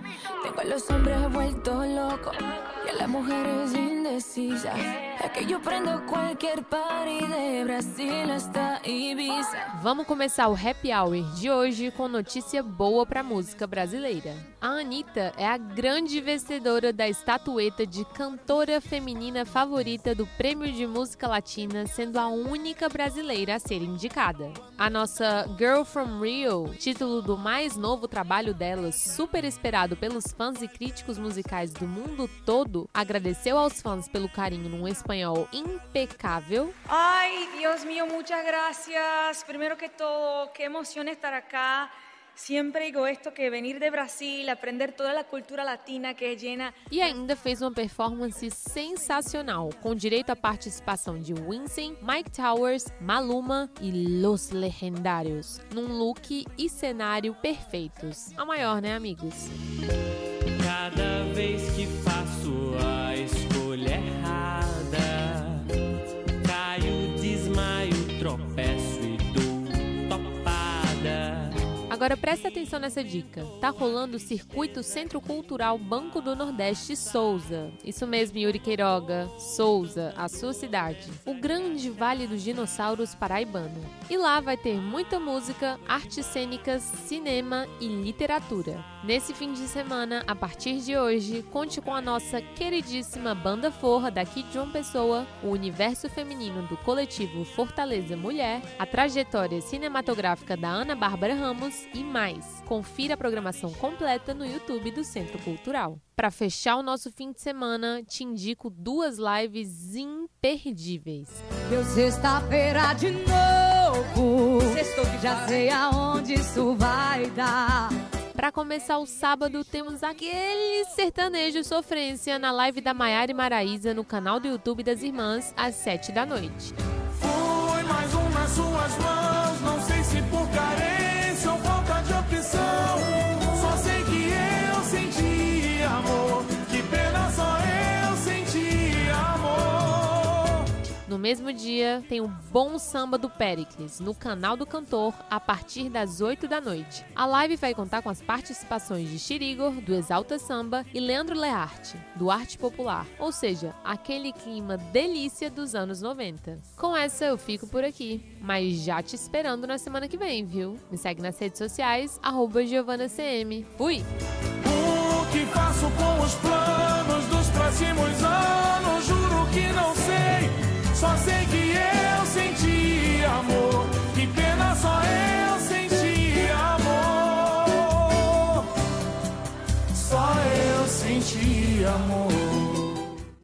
I mean Tengo a los hombres vueltos locos y a las mujeres indecisas. É que prendo qualquer party de Brasil hasta Ibiza. Vamos começar o Happy Hour de hoje com notícia boa pra música brasileira. A Anitta é a grande vencedora da estatueta de cantora feminina favorita do Prêmio de Música Latina, sendo a única brasileira a ser indicada. A nossa Girl from Rio, título do mais novo trabalho dela, super esperado pelos fãs e críticos musicais do mundo todo, agradeceu aos fãs pelo carinho num espanhol impecável. Ay, Dios mío, muchas gracias. Primero que todo, qué emoción estar acá. Siempre digo esto, que venir de Brasil, aprender toda la cultura latina que es llena. E ainda fez uma performance sensacional, com direito à participação de Winston, Mike Towers, Maluma e Los Legendários, num look e cenário perfeitos. A maior, né, amigos? Cada vez que faço Agora presta atenção nessa dica. Tá rolando o circuito Centro Cultural Banco do Nordeste Souza. Isso mesmo, Yuri Queiroga. Souza, a sua cidade. O grande Vale dos Dinossauros paraibano. E lá vai ter muita música, artes cênicas, cinema e literatura. Nesse fim de semana, a partir de hoje, conte com a nossa queridíssima Banda Forra daqui de João Pessoa, o universo feminino do coletivo Fortaleza Mulher, a trajetória cinematográfica da Ana Bárbara Ramos e mais. Confira a programação completa no YouTube do Centro Cultural. Para fechar o nosso fim de semana, te indico duas lives imperdíveis. Sexta-feira de novo. Sextou que Já sei aonde isso vai dar. Para começar o sábado, temos aquele sertanejo sofrência na live da Maiara e Maraísa no canal do YouTube das Irmãs, às 7 da noite. Mesmo dia, tem o Bom Samba do Pericles, no canal do cantor, a partir das 8 da noite. A live vai contar com as participações de Chirigor, do Exalta Samba, e Leandro Learte, do Arte Popular, ou seja, aquele clima delícia dos anos 90. Com essa eu fico por aqui, mas já te esperando na semana que vem, viu? Me segue nas redes sociais, arroba. Fui! Amor.